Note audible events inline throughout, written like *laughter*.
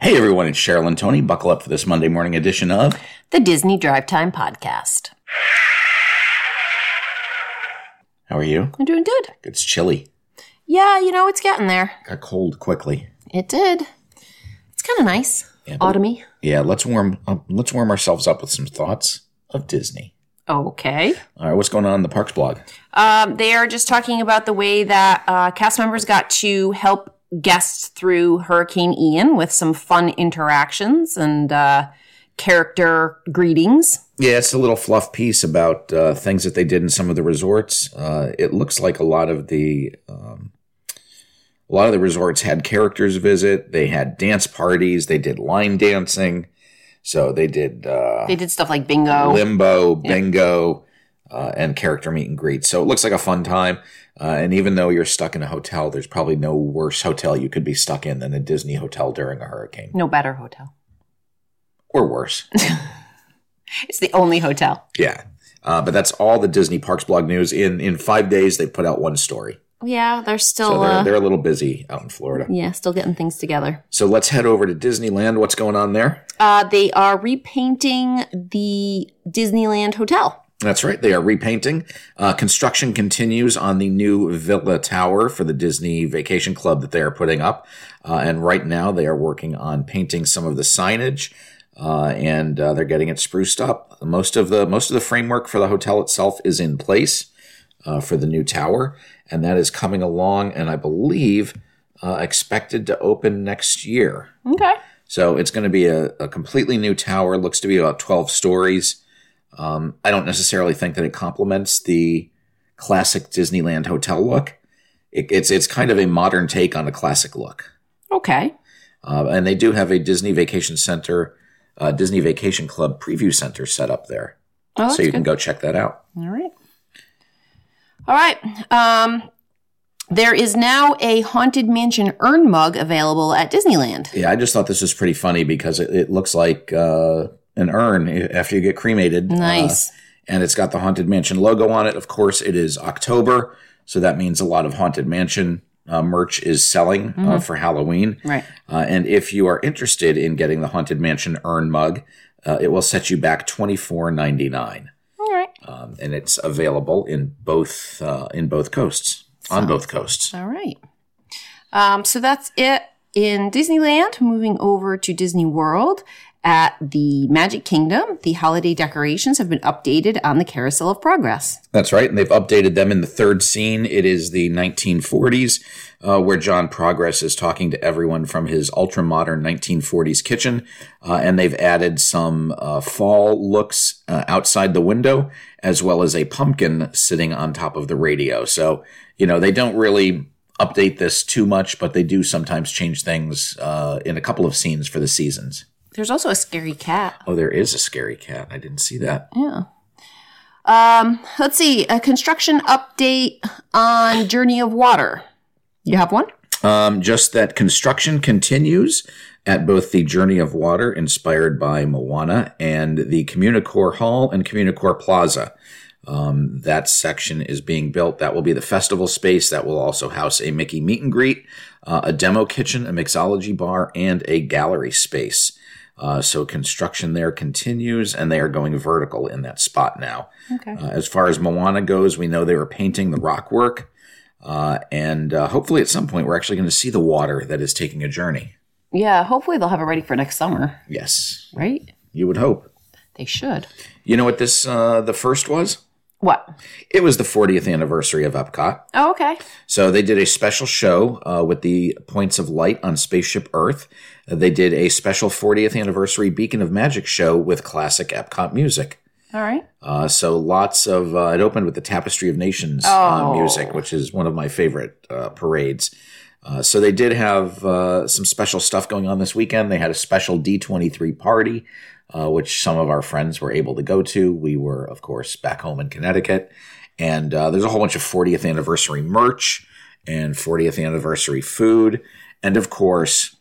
Hey everyone, it's Cheryl and Tony. Buckle up for this Monday morning edition of the Disney Drive Time Podcast. How are you? I'm doing good. It's chilly. Yeah, you know, it's getting there. Got cold quickly. It did. It's kind of nice. Yeah, but- Autumny. Yeah, let's warm up, let's warm ourselves up with some thoughts of Disney. Okay. All right, what's going on in the Parks blog? Um, they are just talking about the way that uh, cast members got to help guests through Hurricane Ian with some fun interactions and uh, character greetings. Yeah, it's a little fluff piece about uh, things that they did in some of the resorts. Uh, it looks like a lot of the um, a lot of the resorts had characters visit. They had dance parties. They did line dancing. So they did uh, They did stuff like bingo. limbo, bingo, uh, and character meet and greet. So it looks like a fun time. Uh, and even though you're stuck in a hotel, there's probably no worse hotel you could be stuck in than a Disney hotel during a hurricane, no better hotel. or worse. *laughs* It's the only hotel. yeah. Uh, but that's all the Disney Parks blog news. In in five days, they put out one story. Yeah, they're still. So they're, uh, they're a little busy out in Florida. yeah, still getting things together. So let's head over to Disneyland. What's going on there? Uh, they are repainting the Disneyland Hotel. That's right. They are repainting. Uh, construction continues on the new Villa Tower for the Disney Vacation Club that they are putting up. Uh, and right now they are working on painting some of the signage. Uh, and uh, they're getting it spruced up. Most of the most of the framework for the hotel itself is in place uh, for the new tower, and that is coming along. And I believe uh, expected to open next year. Okay. So it's going to be a, a completely new tower. Looks to be about 12 stories. Um, I don't necessarily think that it complements the classic Disneyland hotel look. It, it's it's kind of a modern take on a classic look. Okay. Uh, and they do have a Disney Vacation Center, uh, Disney Vacation Club preview center set up there, Oh, so you good. can go check that out. All right. All right. Um, there is now a Haunted Mansion urn mug available at Disneyland. Yeah, I just thought this was pretty funny because it, it looks like uh, an urn after you get cremated. Uh, Nice. and it's got the Haunted Mansion logo on it. Of course, it is October, so that means a lot of Haunted Mansion uh, merch is selling uh, for Halloween. Right. Uh, and if you are interested in getting the Haunted Mansion urn mug, uh, it will set you back twenty four ninety nine, All right. um, and it's available in both uh, in both coasts on both coasts. All right. Um, so that's it in Disneyland. Moving over to Disney World at the Magic Kingdom, the holiday decorations have been updated on the Carousel of Progress. That's right. And they've updated them in the third scene. It is the 1940s, uh, where John Progress is talking to everyone from his ultra modern 1940s kitchen. Uh, and they've added some uh, fall looks uh, outside the window, as well as a pumpkin sitting on top of the radio. So, you know, they don't really update this too much, but they do sometimes change things uh, in a couple of scenes for the seasons. There's also a scary cat. Oh, there is a scary cat. I didn't see that. Yeah. Um, let's see. A construction update on Journey of Water. You have one? Um, just that construction continues at both the Journey of Water, inspired by Moana, and the Communicore Hall and Communicore Plaza. Um, that section is being built. That will be the festival space. That will also house a Mickey meet and greet, uh, a demo kitchen, a mixology bar, and a gallery space. Uh, so construction there continues, and they are going vertical in that spot now. Okay. Uh, as far as Moana goes, we know they were painting the rock work. Uh, and uh, hopefully at some point we're actually going to see the water that is taking a journey. Yeah, hopefully they'll have it ready for next summer, Yes, right? you would hope. They should. You know what this uh, the first was? What? It was the 40th anniversary of Epcot. Oh, okay. So they did a special show uh, with the points of light on Spaceship Earth. They did a special 40th anniversary Beacon of Magic show with classic Epcot music. All right. Uh, so lots of uh, it opened with the Tapestry of Nations uh, Oh. music, which is one of my favorite uh, parades. Uh, so they did have uh, some special stuff going on this weekend. They had a special D23 party, uh, which some of our friends were able to go to. We were, of course, back home in Connecticut, and uh, there's a whole bunch of 40th anniversary merch and 40th anniversary food, and of course.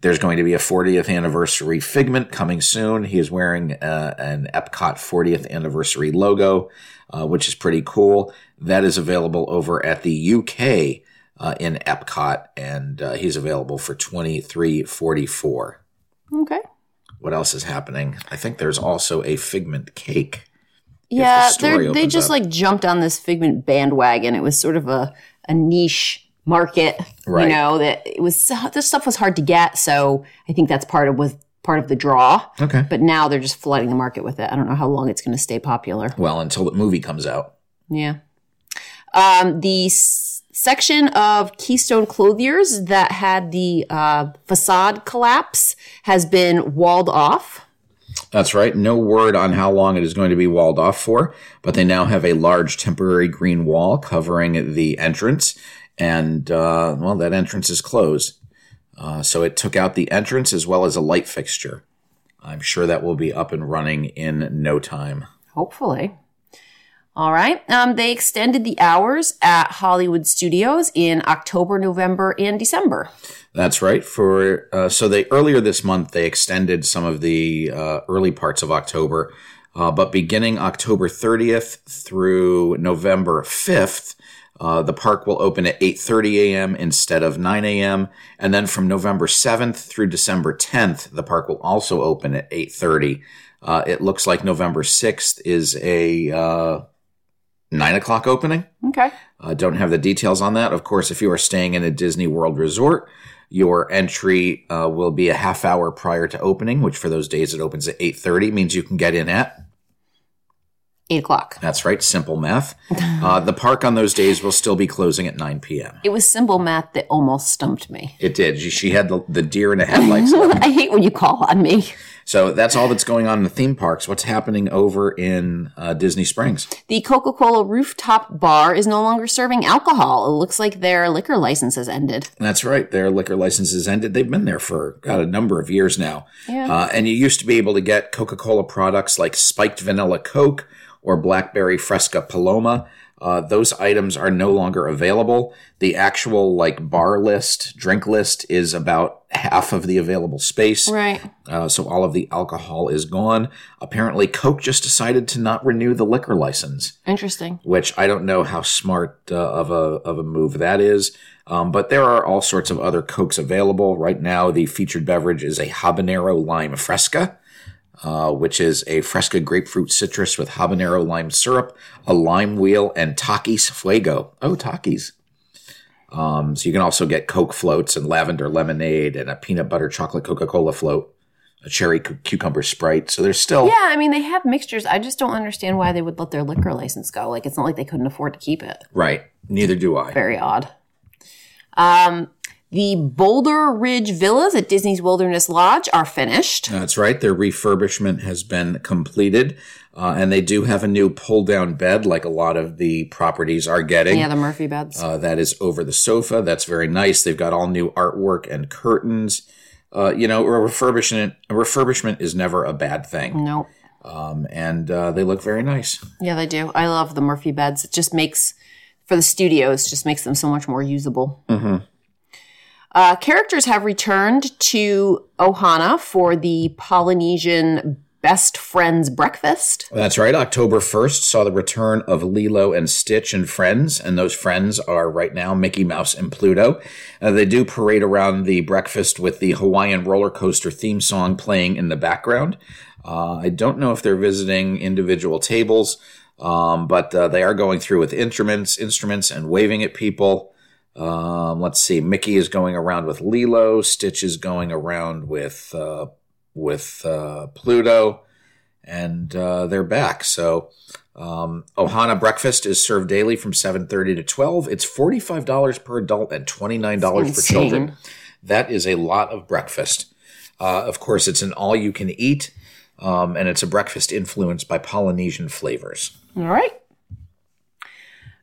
There's going to be a 40th anniversary figment coming soon. He is wearing uh, an Epcot 40th anniversary logo, which is pretty cool. That is available over at the UK uh, in Epcot, and uh, he's available for twenty three forty four. Okay. What else is happening? I think there's also a Figment cake. Yeah, they're- they just up. like jumped on this Figment bandwagon. It was sort of a, a niche market, Right. you know, that it was, this stuff was hard to get. So I think that's part of, was part of the draw. Okay. But now they're just flooding the market with it. I don't know how long it's going to stay popular. Well, until the movie comes out. Yeah. Um, the section of Keystone Clothiers that had the uh, facade collapse has been walled off. That's right. No word on how long it is going to be walled off for, but they now have a large temporary green wall covering the entrance. And, uh, well, that entrance is closed. Uh, so it took out the entrance as well as a light fixture. I'm sure that will be up and running in no time. Hopefully. All right. Um, they extended the hours at Hollywood Studios in October, November, and December. That's right. For uh, so they earlier this month they extended some of the uh, early parts of October, uh, but beginning October 30th through November 5th, uh, the park will open at 8:30 a.m. instead of 9 a.m. And then from November 7th through December 10th, the park will also open at 8:30. Uh, it looks like November 6th is a uh, nine o'clock opening. Okay. Uh, don't have the details on that. Of course, if you are staying in a Disney World resort, your entry uh, will be a half hour prior to opening, which for those days it opens at 8.30, means you can get in at, Eight o'clock. that's right, simple math. *laughs* Uh, the park on those days will still be closing at 9 p.m. It was simple math that almost stumped me. It did. She, she had the, the deer in the headlights. *laughs* I hate when you call on me. So that's all that's going on in the theme parks. What's happening over in uh, Disney Springs? The Coca Cola rooftop bar is no longer serving alcohol. It looks like their liquor license has ended. That's right. Their liquor licenses ended. They've been there for got a number of years now. Yeah. Uh, and you used to be able to get Coca Cola products like spiked vanilla Coke or blackberry fresca Paloma. Uh, those items are no longer available. The actual like bar list, drink list is about half of the available space. Right. Uh, so all of the alcohol is gone. Apparently, Coke just decided to not renew the liquor license Interesting. which I don't know how smart uh, of a of a move that is. Um, but there are all sorts of other cokes available right now. The featured beverage is a habanero lime fresca, uh, which is a fresca grapefruit citrus with habanero lime syrup, a lime wheel, and Takis Fuego. Oh, Takis. Um, so you can also get Coke floats and lavender lemonade and a peanut butter chocolate Coca Cola float, a cherry cu- cucumber sprite. So there's still Yeah, I mean, they have mixtures. I just don't understand why they would let their liquor license go. Like, it's not like they couldn't afford to keep it. right. Neither do I. Very odd. Um, the Boulder Ridge Villas at Disney's Wilderness Lodge are finished. That's right. Their refurbishment has been completed, uh, and they do have a new pull-down bed, like a lot of the properties are getting. Yeah, the Murphy beds. Uh, that is over the sofa. That's very nice. They've got all new artwork and curtains. Uh, you know, a refurbishment a refurbishment is never a bad thing, no. um, and uh, they look very nice. Yeah, they do. I love the Murphy beds. It just makes, for the studios, just makes them so much more usable. Mhm. Uh, characters have returned to Ohana for the Polynesian Best Friends Breakfast. That's right. October 1st saw the return of Lilo and Stitch and friends, and those friends are right now Mickey Mouse and Pluto. Uh, they do parade around the breakfast with the Hawaiian roller coaster theme song playing in the background. Uh, I don't know if they're visiting individual tables, um, but uh, they are going through with instruments, instruments, and waving at people. Um, let's see. Mickey is going around with Lilo. Stitch is going around with uh, with uh, Pluto and uh, they're back. So um, Ohana breakfast is served daily from 7.30 to 12. It's $45 per adult and $29 for children. That is a lot of breakfast. Uh, of course, it's an all you can eat, um, and it's a breakfast influenced by Polynesian flavors. All right.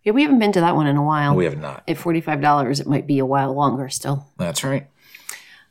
Yeah, we haven't been to that one in a while. We have not. At $45, it might be a while longer still. That's right.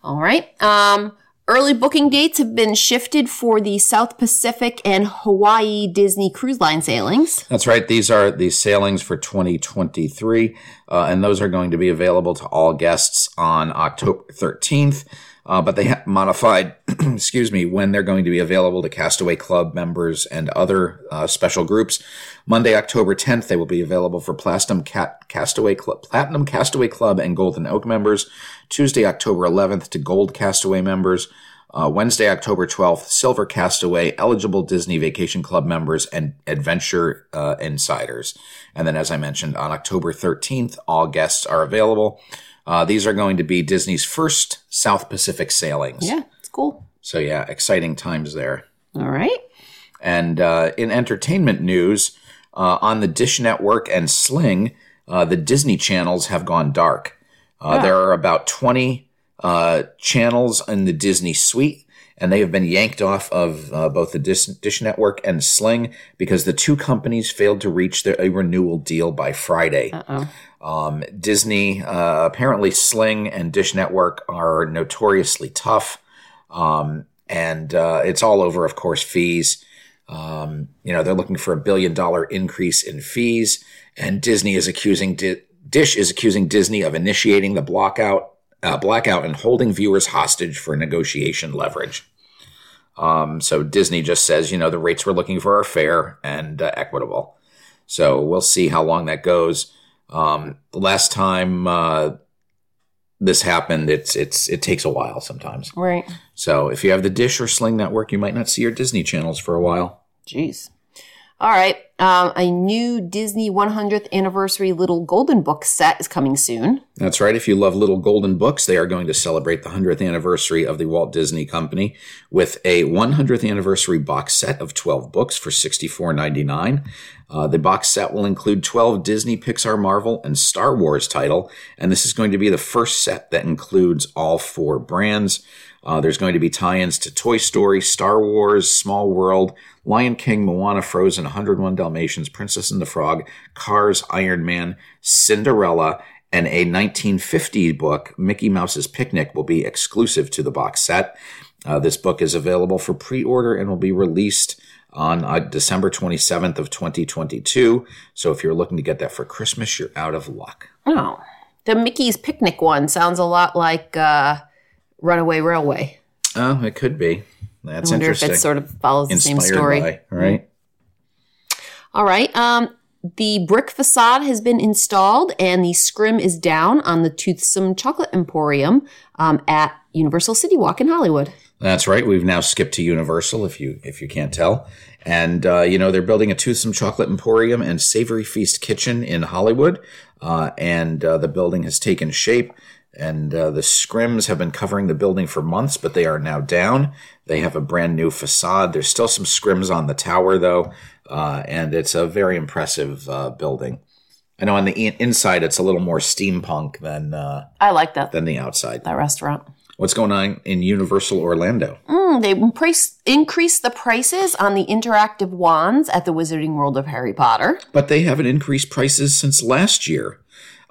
All right. Um, early booking dates have been shifted for the South Pacific and Hawaii Disney Cruise Line sailings. That's right. These are the sailings for 2023, uh, and those are going to be available to all guests on October 13th. Uh, but they have modified, *clears throat* excuse me, when they're going to be available to Castaway Club members and other uh, special groups. Monday, October 10th, they will be available for Platinum Cat Castaway Club, Platinum Castaway Club and Golden Oak members. Tuesday, October 11th, to Gold Castaway members. Uh, Wednesday, October 12th, Silver Castaway, eligible Disney Vacation Club members and adventure uh, insiders. And then, as I mentioned, on October 13th, all guests are available. Uh, these are going to be Disney's first South Pacific sailings. Yeah, it's cool. So, yeah, exciting times there. All right. And uh, in entertainment news, uh, on the Dish Network and Sling, uh, the Disney channels have gone dark. Uh, Ah. There are about 20 uh, channels in the Disney suite, and they have been yanked off of uh, both the Dis- Dish Network and Sling because the two companies failed to reach their, a renewal deal by Friday. Um, Disney, uh, apparently Sling and Dish Network are notoriously tough. Um, and uh, it's all over, of course, fees. Um, you know, they're looking for a billion dollar increase in fees, and Disney is accusing Di- Dish is accusing Disney of initiating the blackout, uh, blackout and holding viewers hostage for negotiation leverage. Um, so Disney just says, you know, the rates we're looking for are fair and uh, equitable. So we'll see how long that goes. Um, last time uh, this happened, it's it's it takes a while sometimes. Right. So if you have the Dish or Sling network, you might not see your Disney channels for a while. Jeez. All right. Um, a new Disney 100th anniversary little golden book set is coming soon. That's right. If you love little golden books, they are going to celebrate the 100th anniversary of the Walt Disney Company with a 100th anniversary box set of 12 books for $64.99. Uh, the box set will include 12 Disney, Pixar, Marvel, and Star Wars title, and this is going to be the first set that includes all four brands. Uh, there's going to be tie-ins to Toy Story, Star Wars, Small World, Lion King, Moana, Frozen, 101 Dalmatians, Princess and the Frog, Cars, Iron Man, Cinderella, and a 1950 book, Mickey Mouse's Picnic, will be exclusive to the box set. Uh, this book is available for pre-order and will be released on uh, December 27th of 2022. So if you're looking to get that for Christmas, you're out of luck. Oh. The Mickey's Picnic one sounds a lot like uh, Runaway Railway. Oh, it could be. That's I wonder interesting. if it sort of follows the same story. by, right? All right. Um, the brick facade has been installed and the scrim is down on the Toothsome Chocolate Emporium um, at Universal City Walk in Hollywood. That's right. We've now skipped to Universal, if you if you can't tell, and uh, you know they're building a toothsome chocolate emporium and savory feast kitchen in Hollywood, uh, and uh, the building has taken shape. And uh, the scrims have been covering the building for months, but they are now down. They have a brand new facade. There's still some scrims on the tower, though, uh, and it's a very impressive uh, building. I know on the in- inside it's a little more steampunk than uh, I like that than the outside. that restaurant. What's going on in Universal Orlando? Mm, they price, increased the prices on the interactive wands at the Wizarding World of Harry Potter. but they haven't increased prices since last year.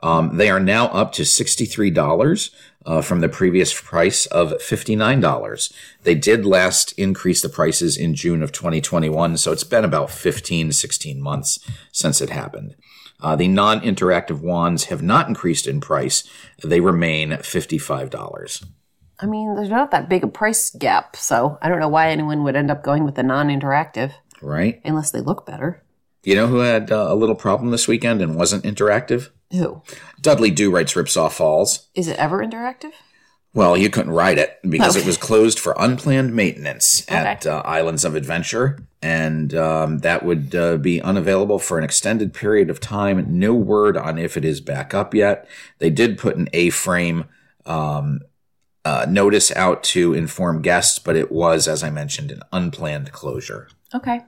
Um, they are now up to $63 uh, from the previous price of $59. They did last increase the prices in June of 2021, so it's been about 15, 16 months since it happened. Uh, the non interactive wands have not increased in price, they remain $55. I mean, there's not that big a price gap, so I don't know why anyone would end up going with the non-interactive Right? unless they look better. You know who had uh, a little problem this weekend and wasn't interactive? Who Dudley Do-Right's Ripsaw Falls. is it ever interactive? Well, you couldn't ride it because Okay. it was closed for unplanned maintenance at Okay. uh, Islands of Adventure, and um, that would uh, be unavailable for an extended period of time. No word on if it is back up yet. They did put an A-frame um, uh, notice out to inform guests, but it was, as I mentioned, an unplanned closure. Okay.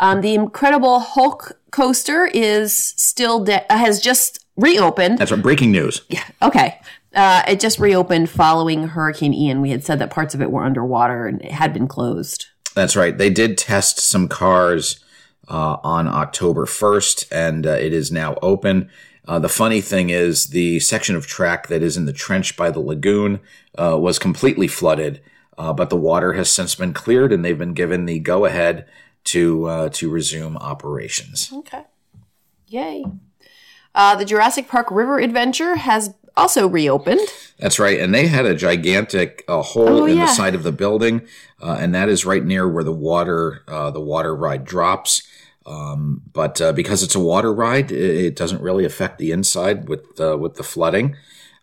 Um, the Incredible Hulk coaster is still de- has just reopened. That's right. Breaking news. Yeah. Okay. Uh, it just reopened following Hurricane Ian. We had said that parts of it were underwater and it had been closed. That's right. They did test some cars uh, on October 1st, and uh, it is now open. Uh, the funny thing is, the section of track that is in the trench by the lagoon uh, was completely flooded, uh, but the water has since been cleared, and they've been given the go ahead to uh, to resume operations. Okay. Yay. Uh, the Jurassic Park River Adventure has also reopened. That's right, and they had a gigantic uh, hole Oh, in yeah. the side of the building, uh, and that is right near where the water uh, the water ride drops. Um, but uh, because it's a water ride, it, it doesn't really affect the inside with uh, with the flooding.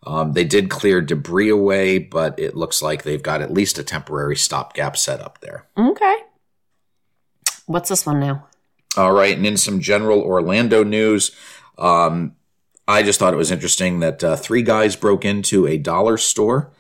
Um, they did clear debris away, but it looks like they've got at least a temporary stopgap set up there. Okay. What's this one now? All right, and in some general Orlando news, um, I just thought it was interesting that uh, three guys broke into a dollar store,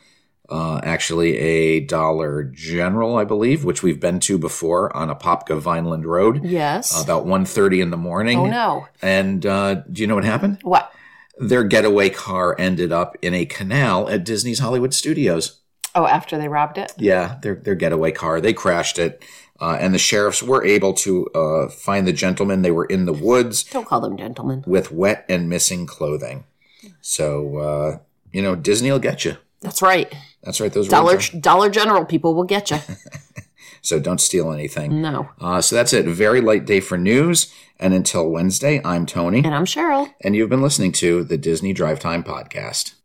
uh, actually a Dollar General, I believe, which we've been to before on Apopka Vineland Road, Yes. about 1.30 in the morning. oh no. And uh, do you know what happened? What? Their getaway car ended up in a canal at Disney's Hollywood Studios. Oh, after they robbed it? Yeah, their their getaway car. They crashed it, uh, and the sheriffs were able to uh, find the gentlemen. They were in the woods Don't call them gentlemen. with wet and missing clothing. So uh, you know, Disney will get you. That's right. That's right. Those Dollar are- *laughs* Dollar General people will get you. So don't steal anything. No. Uh, so that's it. Very light day for news. And until Wednesday, I'm Tony, And I'm Cheryl. and you've been listening to the Disney Drive Time podcast.